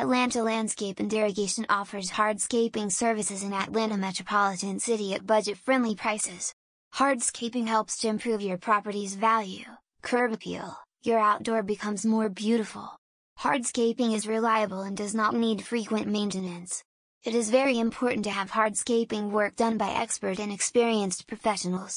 Atlanta Landscape and Irrigation offers hardscaping services in Atlanta metropolitan city at budget-friendly prices. Hardscaping helps to improve your property's value, curb appeal, your outdoor becomes more beautiful. Hardscaping is reliable and does not need frequent maintenance. It is very important to have hardscaping work done by expert and experienced professionals.